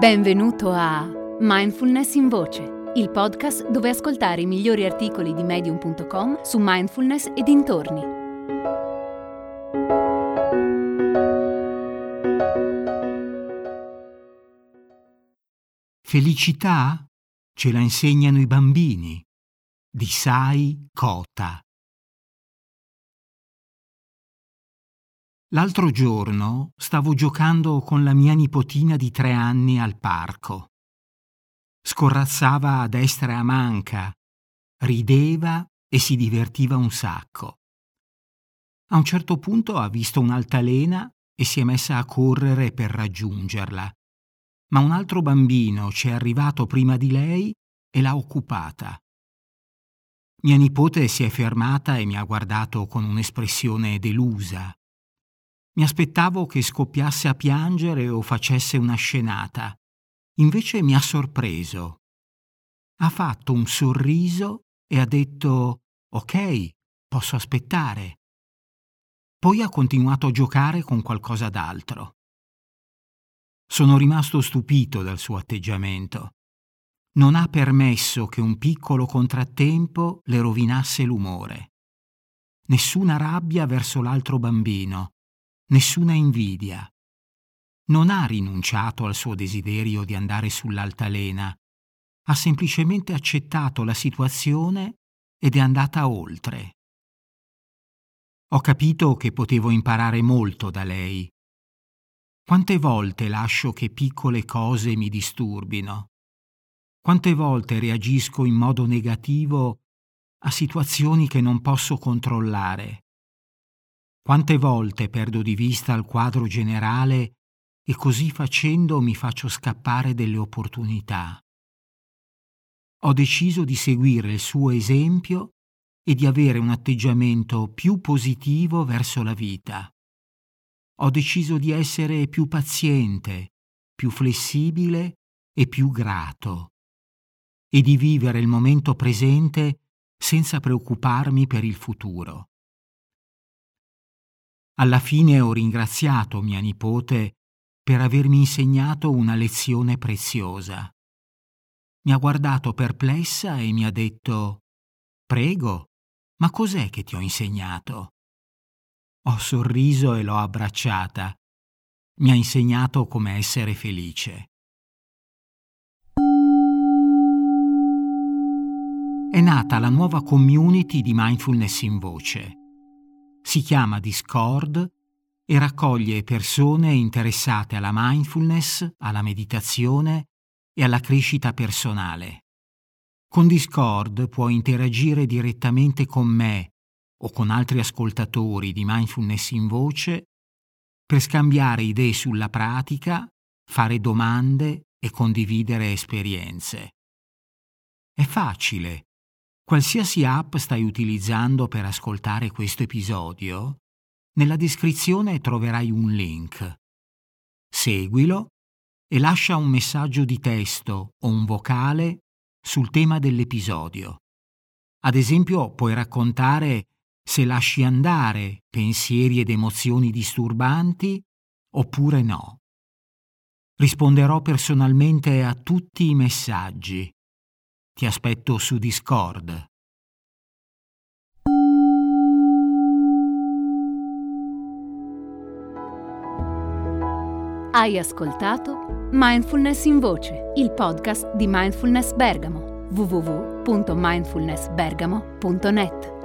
Benvenuto a Mindfulness in Voce, il podcast dove ascoltare i migliori articoli di medium.com su mindfulness e dintorni. Felicità ce la insegnano i bambini di Sai Kota. L'altro giorno stavo giocando con la mia nipotina di tre anni al parco. Scorrazzava a destra e a manca, rideva e si divertiva un sacco. A un certo punto ha visto un'altalena e si è messa a correre per raggiungerla. Ma un altro bambino c'è arrivato prima di lei e l'ha occupata. Mia nipote si è fermata e mi ha guardato con un'espressione delusa. Mi aspettavo che scoppiasse a piangere o facesse una scenata. Invece mi ha sorpreso. Ha fatto un sorriso e ha detto Ok, posso aspettare. Poi ha continuato a giocare con qualcosa d'altro. Sono rimasto stupito dal suo atteggiamento. Non ha permesso che un piccolo contrattempo le rovinasse l'umore. Nessuna rabbia verso l'altro bambino, nessuna invidia. Non ha rinunciato al suo desiderio di andare sull'altalena, ha semplicemente accettato la situazione ed è andata oltre. Ho capito che potevo imparare molto da lei. Quante volte lascio che piccole cose mi disturbino? Quante volte reagisco in modo negativo a situazioni che non posso controllare? Quante volte perdo di vista il quadro generale e così facendo mi faccio scappare delle opportunità. Ho deciso di seguire il suo esempio e di avere un atteggiamento più positivo verso la vita. Ho deciso di essere più paziente, più flessibile e più grato e di vivere il momento presente senza preoccuparmi per il futuro. Alla fine ho ringraziato mia nipote per avermi insegnato una lezione preziosa. Mi ha guardato perplessa e mi ha detto Prego, ma cos'è che ti ho insegnato? Ho sorriso e l'ho abbracciata. Mi ha insegnato come essere felice. È nata la nuova community di mindfulness in voce si chiama Discord e raccoglie persone interessate alla mindfulness, alla meditazione e alla crescita personale. Con Discord puoi interagire direttamente con me o con altri ascoltatori di mindfulness in voce per scambiare idee sulla pratica, fare domande e condividere esperienze. È facile Qualsiasi app stai utilizzando per ascoltare questo episodio, nella descrizione troverai un link. Seguilo e lascia un messaggio di testo o un vocale sul tema dell'episodio. Ad esempio, puoi raccontare se lasci andare pensieri ed emozioni disturbanti oppure no. Risponderò personalmente a tutti i messaggi ti aspetto su Discord. Hai ascoltato Mindfulness in Voce, il podcast di Mindfulness Bergamo www.mindfulnessbergamo.net